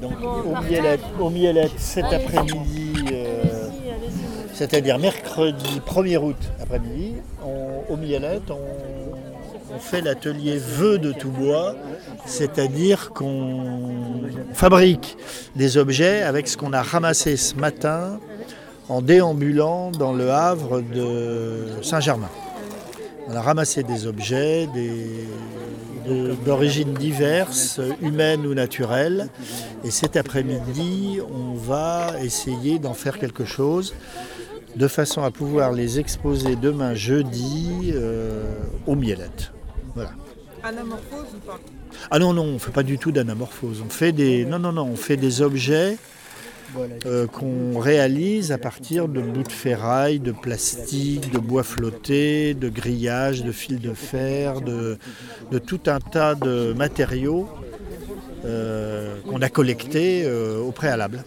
Donc au Miellette, au Miellette cet après-midi, euh, c'est-à-dire mercredi 1er août après-midi, au Miellette, on, on fait l'atelier vœux de tout bois, c'est-à-dire qu'on fabrique des objets avec ce qu'on a ramassé ce matin en déambulant dans le havre de Saint-Germain. On a ramassé des objets des- de- d'origines diverses, humaines ou naturelles. Et cet après-midi, on va essayer d'en faire quelque chose de façon à pouvoir les exposer demain jeudi euh, au Miellette. Voilà. Anamorphose ou pas? Ah non, non, on ne fait pas du tout d'anamorphose. On fait des. Non, non, non, on fait des objets euh, qu'on réalise à partir de bouts de ferraille, de plastique, de bois flotté, de grillage, de fil de fer, de, de tout un tas de matériaux euh, qu'on a collectés euh, au préalable.